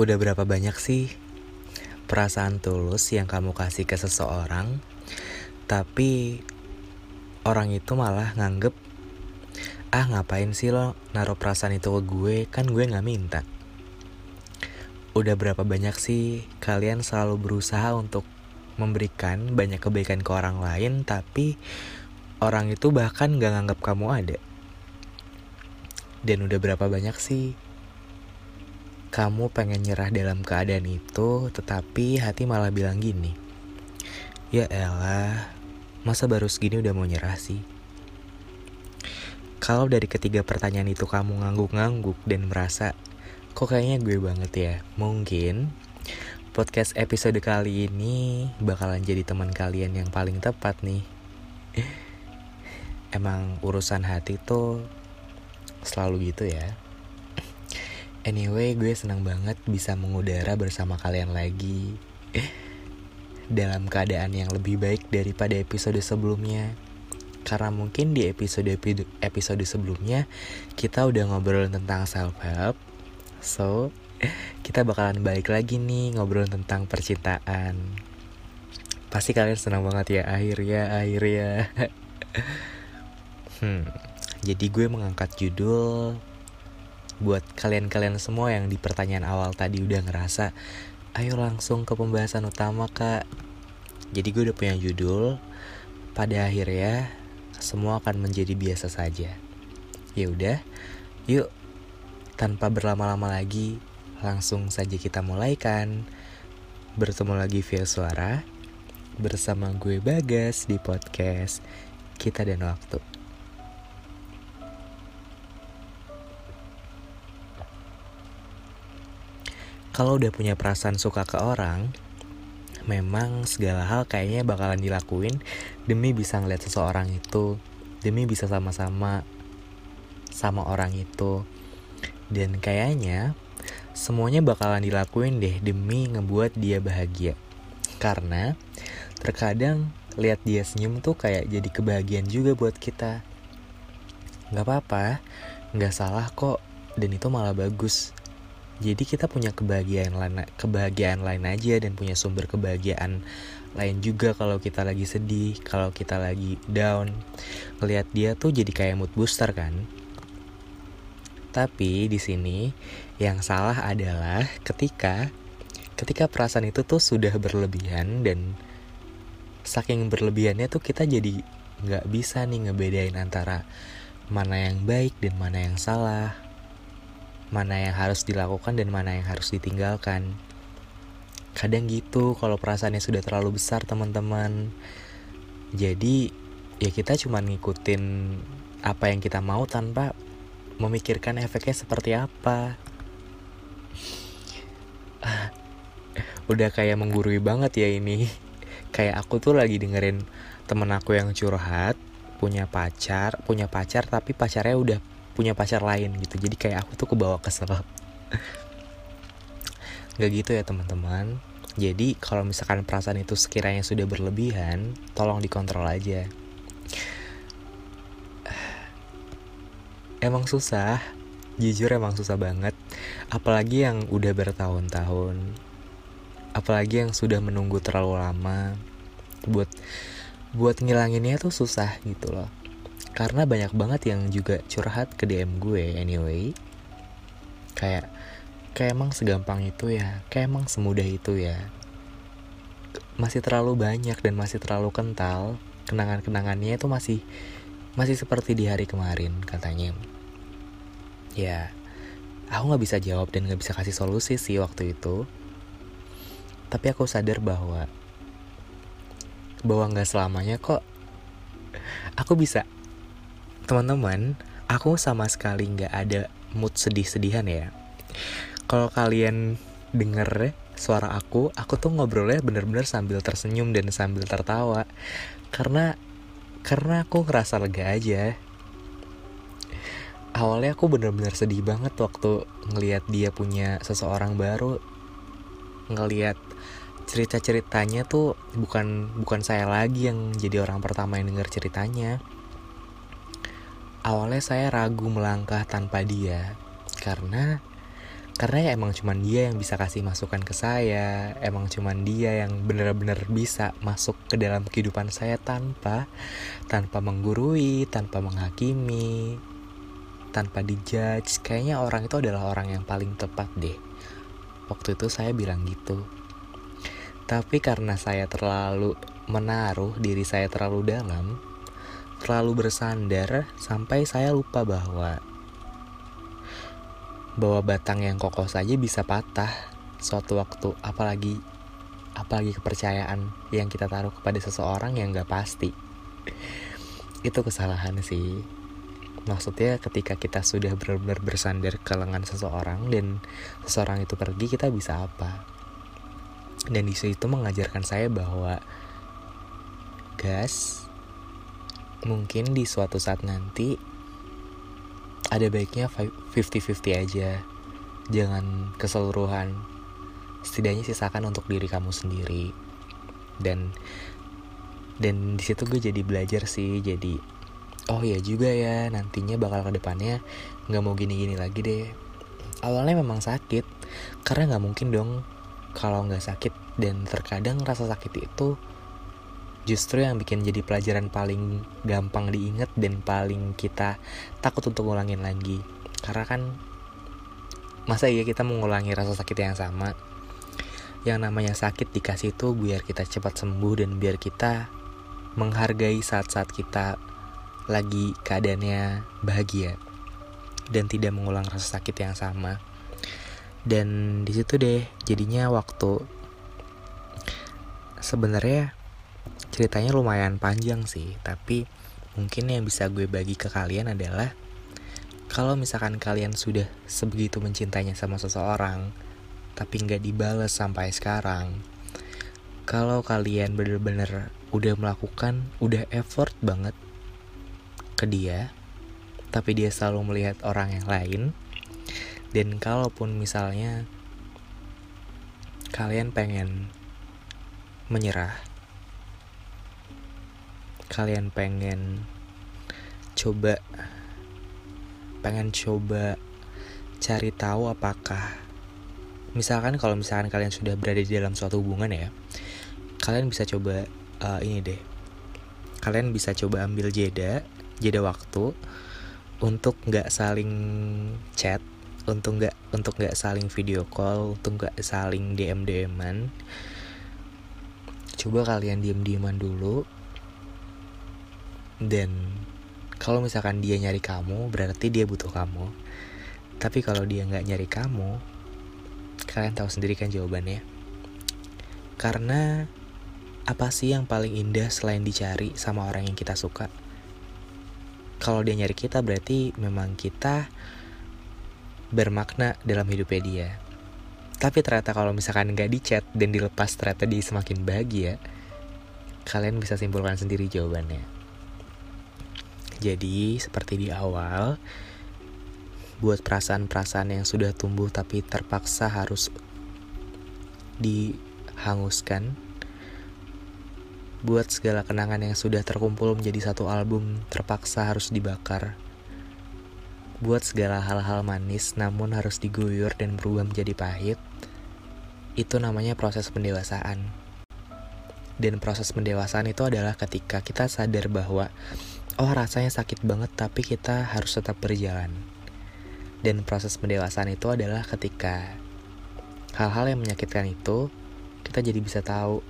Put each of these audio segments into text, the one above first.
Udah berapa banyak sih perasaan tulus yang kamu kasih ke seseorang, tapi orang itu malah nganggep, ah ngapain sih lo naruh perasaan itu ke gue, kan gue gak minta. Udah berapa banyak sih kalian selalu berusaha untuk memberikan banyak kebaikan ke orang lain, tapi orang itu bahkan gak nganggap kamu ada. Dan udah berapa banyak sih kamu pengen nyerah dalam keadaan itu, tetapi hati malah bilang gini. Ya elah, masa baru segini udah mau nyerah sih? Kalau dari ketiga pertanyaan itu kamu ngangguk-ngangguk dan merasa, kok kayaknya gue banget ya? Mungkin podcast episode kali ini bakalan jadi teman kalian yang paling tepat nih. Emang urusan hati tuh selalu gitu ya. Anyway, gue senang banget bisa mengudara bersama kalian lagi dalam keadaan yang lebih baik daripada episode sebelumnya. Karena mungkin di episode episode sebelumnya kita udah ngobrol tentang self help. So, kita bakalan balik lagi nih ngobrol tentang percintaan. Pasti kalian senang banget ya akhirnya akhirnya. hmm, jadi gue mengangkat judul buat kalian-kalian semua yang di pertanyaan awal tadi udah ngerasa ayo langsung ke pembahasan utama kak. Jadi gue udah punya judul pada akhirnya semua akan menjadi biasa saja. Ya udah yuk tanpa berlama-lama lagi langsung saja kita mulai kan bertemu lagi via suara bersama gue Bagas di podcast kita dan waktu kalau udah punya perasaan suka ke orang, memang segala hal kayaknya bakalan dilakuin demi bisa ngeliat seseorang itu, demi bisa sama-sama sama orang itu. Dan kayaknya semuanya bakalan dilakuin deh demi ngebuat dia bahagia. Karena terkadang lihat dia senyum tuh kayak jadi kebahagiaan juga buat kita. Gak apa-apa, gak salah kok, dan itu malah bagus jadi kita punya kebahagiaan lain kebahagiaan lain aja dan punya sumber kebahagiaan lain juga kalau kita lagi sedih kalau kita lagi down. Ngelihat dia tuh jadi kayak mood booster kan. Tapi di sini yang salah adalah ketika ketika perasaan itu tuh sudah berlebihan dan saking berlebihannya tuh kita jadi nggak bisa nih ngebedain antara mana yang baik dan mana yang salah mana yang harus dilakukan dan mana yang harus ditinggalkan. Kadang gitu kalau perasaannya sudah terlalu besar teman-teman. Jadi ya kita cuma ngikutin apa yang kita mau tanpa memikirkan efeknya seperti apa. Udah kayak menggurui banget ya ini. Kayak aku tuh lagi dengerin temen aku yang curhat, punya pacar, punya pacar tapi pacarnya udah punya pacar lain gitu. Jadi kayak aku tuh kebawa kesel. Gak gitu ya teman-teman. Jadi kalau misalkan perasaan itu sekiranya sudah berlebihan tolong dikontrol aja. Emang susah. Jujur emang susah banget. Apalagi yang udah bertahun-tahun. Apalagi yang sudah menunggu terlalu lama. Buat buat ngilanginnya tuh susah gitu loh karena banyak banget yang juga curhat ke DM gue anyway. Kayak kayak emang segampang itu ya. Kayak emang semudah itu ya. Masih terlalu banyak dan masih terlalu kental. Kenangan-kenangannya itu masih masih seperti di hari kemarin katanya. Ya aku nggak bisa jawab dan nggak bisa kasih solusi sih waktu itu. Tapi aku sadar bahwa bahwa nggak selamanya kok aku bisa teman-teman, aku sama sekali nggak ada mood sedih-sedihan ya. Kalau kalian denger suara aku, aku tuh ngobrolnya bener-bener sambil tersenyum dan sambil tertawa. Karena karena aku ngerasa lega aja. Awalnya aku bener-bener sedih banget waktu ngelihat dia punya seseorang baru. Ngelihat cerita-ceritanya tuh bukan bukan saya lagi yang jadi orang pertama yang denger ceritanya Awalnya saya ragu melangkah tanpa dia. Karena karena ya emang cuman dia yang bisa kasih masukan ke saya. Emang cuman dia yang bener-bener bisa masuk ke dalam kehidupan saya tanpa tanpa menggurui tanpa menghakimi tanpa dijudge. Kayaknya orang itu adalah orang yang paling tepat deh. Waktu itu saya bilang gitu. Tapi karena saya terlalu menaruh diri saya terlalu dalam terlalu bersandar sampai saya lupa bahwa bahwa batang yang kokoh saja bisa patah suatu waktu apalagi apalagi kepercayaan yang kita taruh kepada seseorang yang gak pasti. Itu kesalahan sih. Maksudnya ketika kita sudah benar-benar bersandar ke lengan seseorang dan seseorang itu pergi kita bisa apa? Dan di situ mengajarkan saya bahwa gas mungkin di suatu saat nanti ada baiknya 50-50 aja. Jangan keseluruhan. Setidaknya sisakan untuk diri kamu sendiri. Dan dan di situ gue jadi belajar sih jadi oh ya juga ya nantinya bakal ke depannya nggak mau gini-gini lagi deh. Awalnya memang sakit karena nggak mungkin dong kalau nggak sakit dan terkadang rasa sakit itu justru yang bikin jadi pelajaran paling gampang diingat dan paling kita takut untuk ngulangin lagi. Karena kan masa iya kita mengulangi rasa sakit yang sama? Yang namanya sakit dikasih itu biar kita cepat sembuh dan biar kita menghargai saat-saat kita lagi keadaannya bahagia dan tidak mengulang rasa sakit yang sama. Dan di situ deh jadinya waktu. Sebenarnya ceritanya lumayan panjang sih tapi mungkin yang bisa gue bagi ke kalian adalah kalau misalkan kalian sudah sebegitu mencintainya sama seseorang tapi nggak dibales sampai sekarang kalau kalian bener-bener udah melakukan udah effort banget ke dia tapi dia selalu melihat orang yang lain dan kalaupun misalnya kalian pengen menyerah kalian pengen coba pengen coba cari tahu apakah misalkan kalau misalkan kalian sudah berada di dalam suatu hubungan ya kalian bisa coba uh, ini deh. Kalian bisa coba ambil jeda jeda waktu untuk nggak saling chat untuk nggak untuk nggak saling video call untuk nggak saling dm dman coba kalian diem dieman dulu dan kalau misalkan dia nyari kamu berarti dia butuh kamu. Tapi kalau dia nggak nyari kamu kalian tahu sendiri kan jawabannya. Karena apa sih yang paling indah selain dicari sama orang yang kita suka? Kalau dia nyari kita berarti memang kita bermakna dalam hidupnya dia. Tapi ternyata kalau misalkan nggak dicat dan dilepas ternyata dia semakin bahagia kalian bisa simpulkan sendiri jawabannya jadi, seperti di awal, buat perasaan-perasaan yang sudah tumbuh tapi terpaksa harus dihanguskan. Buat segala kenangan yang sudah terkumpul menjadi satu album terpaksa harus dibakar. Buat segala hal-hal manis namun harus diguyur dan berubah menjadi pahit. Itu namanya proses pendewasaan. Dan proses pendewasaan itu adalah ketika kita sadar bahwa oh rasanya sakit banget tapi kita harus tetap berjalan. Dan proses pendewasaan itu adalah ketika hal-hal yang menyakitkan itu kita jadi bisa tahu,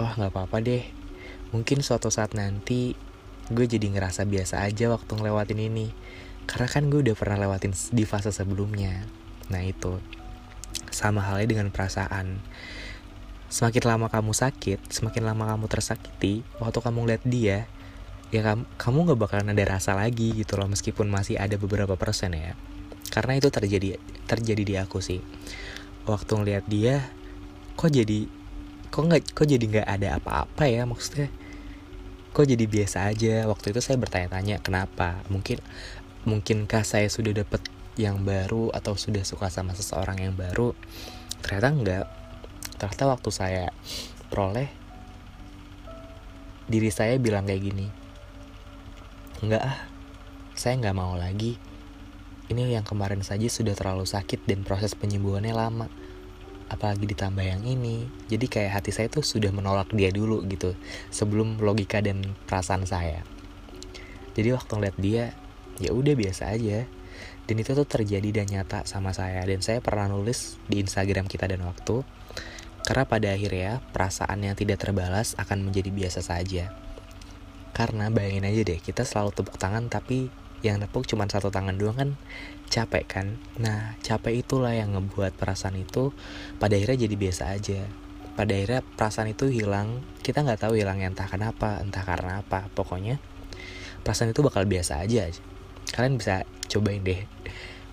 oh nggak apa-apa deh. Mungkin suatu saat nanti gue jadi ngerasa biasa aja waktu ngelewatin ini. Karena kan gue udah pernah lewatin di fase sebelumnya. Nah itu sama halnya dengan perasaan. Semakin lama kamu sakit, semakin lama kamu tersakiti, waktu kamu ngeliat dia, ya kamu nggak bakalan ada rasa lagi gitu loh meskipun masih ada beberapa persen ya. Karena itu terjadi terjadi di aku sih. Waktu ngeliat dia kok jadi kok nggak kok jadi nggak ada apa-apa ya maksudnya? Kok jadi biasa aja? Waktu itu saya bertanya-tanya kenapa? Mungkin mungkinkah saya sudah dapet yang baru atau sudah suka sama seseorang yang baru? Ternyata enggak ternyata waktu saya peroleh diri saya bilang kayak gini Enggak ah, saya nggak mau lagi. ini yang kemarin saja sudah terlalu sakit dan proses penyembuhannya lama. Apalagi ditambah yang ini. Jadi kayak hati saya tuh sudah menolak dia dulu gitu. Sebelum logika dan perasaan saya. Jadi waktu ngeliat dia ya udah biasa aja. Dan itu tuh terjadi dan nyata sama saya. Dan saya pernah nulis di Instagram kita dan waktu. Karena pada akhirnya perasaan yang tidak terbalas akan menjadi biasa saja karena bayangin aja deh kita selalu tepuk tangan tapi yang nepuk cuma satu tangan doang kan capek kan? Nah capek itulah yang ngebuat perasaan itu pada akhirnya jadi biasa aja. Pada akhirnya perasaan itu hilang kita nggak tahu hilangnya entah kenapa entah karena apa pokoknya perasaan itu bakal biasa aja. Kalian bisa cobain deh.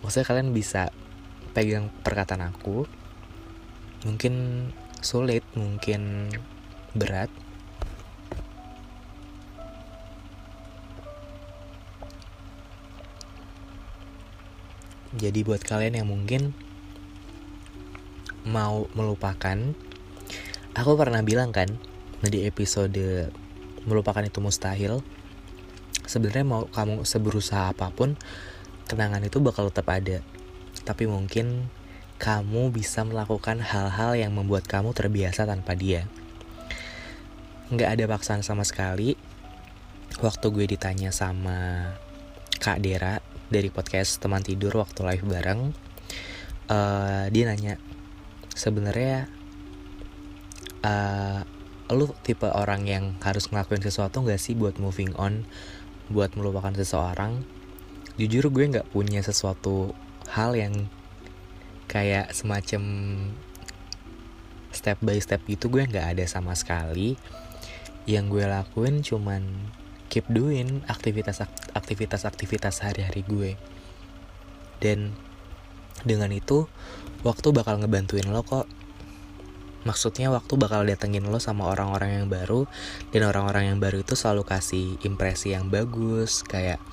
Maksudnya kalian bisa pegang perkataan aku mungkin sulit mungkin berat Jadi buat kalian yang mungkin mau melupakan, aku pernah bilang kan di episode melupakan itu mustahil. Sebenarnya mau kamu seberusaha apa pun, kenangan itu bakal tetap ada. Tapi mungkin kamu bisa melakukan hal-hal yang membuat kamu terbiasa tanpa dia. Nggak ada paksaan sama sekali. Waktu gue ditanya sama Kak Dera, dari podcast teman tidur waktu live bareng. Uh, dia nanya sebenarnya uh, lu tipe orang yang harus ngelakuin sesuatu gak sih buat moving on buat melupakan seseorang? Jujur gue nggak punya sesuatu hal yang kayak semacam step by step itu gue nggak ada sama sekali. Yang gue lakuin cuman keep doing aktivitas aktivitas aktivitas sehari-hari gue. Dan dengan itu waktu bakal ngebantuin lo kok. Maksudnya waktu bakal datengin lo sama orang-orang yang baru dan orang-orang yang baru itu selalu kasih impresi yang bagus kayak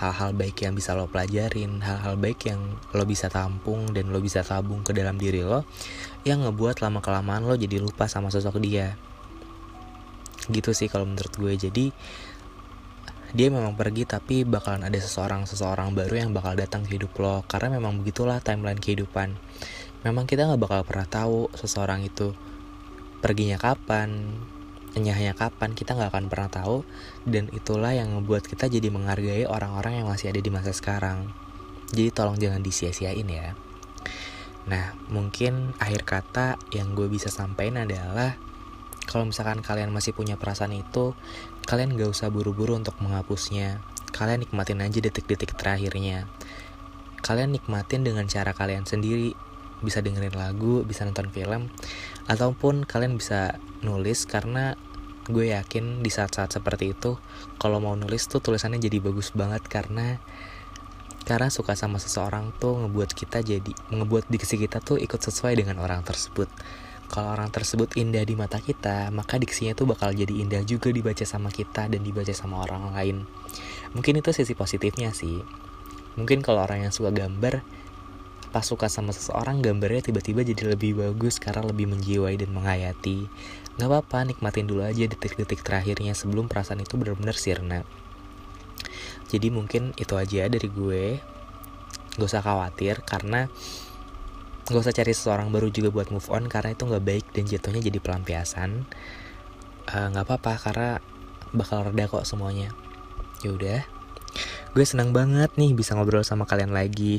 hal-hal baik yang bisa lo pelajarin hal-hal baik yang lo bisa tampung dan lo bisa tabung ke dalam diri lo yang ngebuat lama kelamaan lo jadi lupa sama sosok dia. Gitu sih kalau menurut gue. Jadi dia memang pergi tapi bakalan ada seseorang seseorang baru yang bakal datang ke hidup lo. Karena memang begitulah timeline kehidupan. Memang kita nggak bakal pernah tahu seseorang itu perginya kapan enyahnya kapan. Kita nggak akan pernah tahu. Dan itulah yang membuat kita jadi menghargai orang-orang yang masih ada di masa sekarang. Jadi tolong jangan disia-siain ya. Nah mungkin akhir kata yang gue bisa sampaikan adalah kalau misalkan kalian masih punya perasaan itu, kalian gak usah buru-buru untuk menghapusnya. Kalian nikmatin aja detik-detik terakhirnya. Kalian nikmatin dengan cara kalian sendiri. Bisa dengerin lagu, bisa nonton film, ataupun kalian bisa nulis karena gue yakin di saat-saat seperti itu, kalau mau nulis tuh tulisannya jadi bagus banget karena karena suka sama seseorang tuh ngebuat kita jadi ngebuat diksi kita tuh ikut sesuai dengan orang tersebut kalau orang tersebut indah di mata kita, maka diksinya tuh bakal jadi indah juga dibaca sama kita dan dibaca sama orang lain. Mungkin itu sisi positifnya sih. Mungkin kalau orang yang suka gambar, pas suka sama seseorang gambarnya tiba-tiba jadi lebih bagus karena lebih menjiwai dan menghayati. Gak apa-apa, nikmatin dulu aja detik-detik terakhirnya sebelum perasaan itu benar-benar sirna. Jadi mungkin itu aja dari gue. Gak usah khawatir karena Gak usah cari seseorang baru juga buat move on karena itu gak baik dan jatuhnya jadi pelampiasan. Uh, gak apa-apa karena bakal reda kok semuanya. Ya udah. Gue senang banget nih bisa ngobrol sama kalian lagi.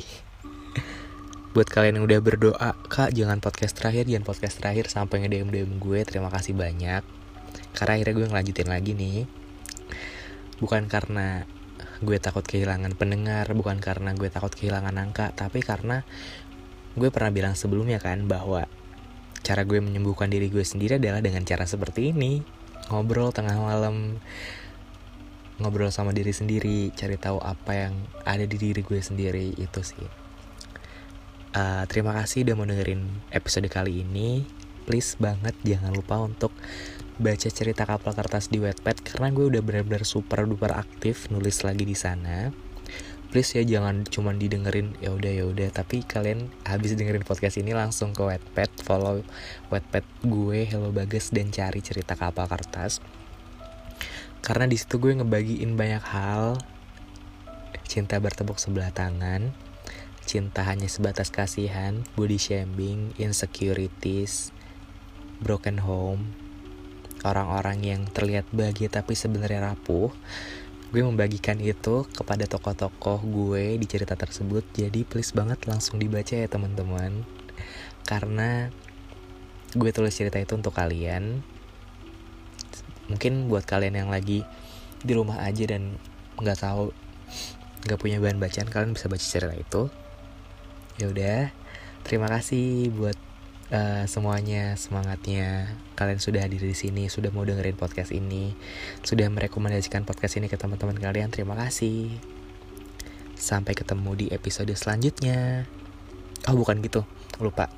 buat kalian yang udah berdoa, Kak, jangan podcast terakhir, jangan podcast terakhir sampai nge-DM gue. Terima kasih banyak. Karena akhirnya gue ngelanjutin lagi nih. Bukan karena gue takut kehilangan pendengar, bukan karena gue takut kehilangan angka, tapi karena gue pernah bilang sebelumnya kan bahwa cara gue menyembuhkan diri gue sendiri adalah dengan cara seperti ini. Ngobrol tengah malam ngobrol sama diri sendiri cari tahu apa yang ada di diri gue sendiri itu sih. Uh, terima kasih udah mau dengerin episode kali ini. Please banget jangan lupa untuk baca cerita kapal kertas di Wattpad karena gue udah benar-benar super duper aktif nulis lagi di sana please ya jangan cuman didengerin ya udah ya udah. Tapi kalian habis dengerin podcast ini langsung ke Wattpad follow Wattpad gue Hello Bagas dan cari cerita kapal kertas karena di situ gue ngebagiin banyak hal. Cinta bertepuk sebelah tangan cinta hanya sebatas kasihan, body shaming, insecurities, broken home, orang-orang yang terlihat bahagia tapi sebenarnya rapuh. Gue membagikan itu kepada tokoh-tokoh gue di cerita tersebut. Jadi please banget langsung dibaca ya teman-teman. Karena gue tulis cerita itu untuk kalian. Mungkin buat kalian yang lagi di rumah aja dan nggak tahu nggak punya bahan bacaan kalian bisa baca cerita itu ya udah terima kasih buat uh, semuanya semangatnya. Kalian sudah hadir di sini sudah mau dengerin podcast ini sudah merekomendasikan podcast ini ke teman-teman kalian terima kasih. Sampai ketemu di episode selanjutnya. Oh bukan gitu. Lupa.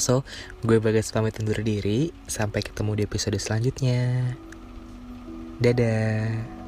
So gue bagas pamit undur diri. Sampai ketemu di episode selanjutnya. Dadah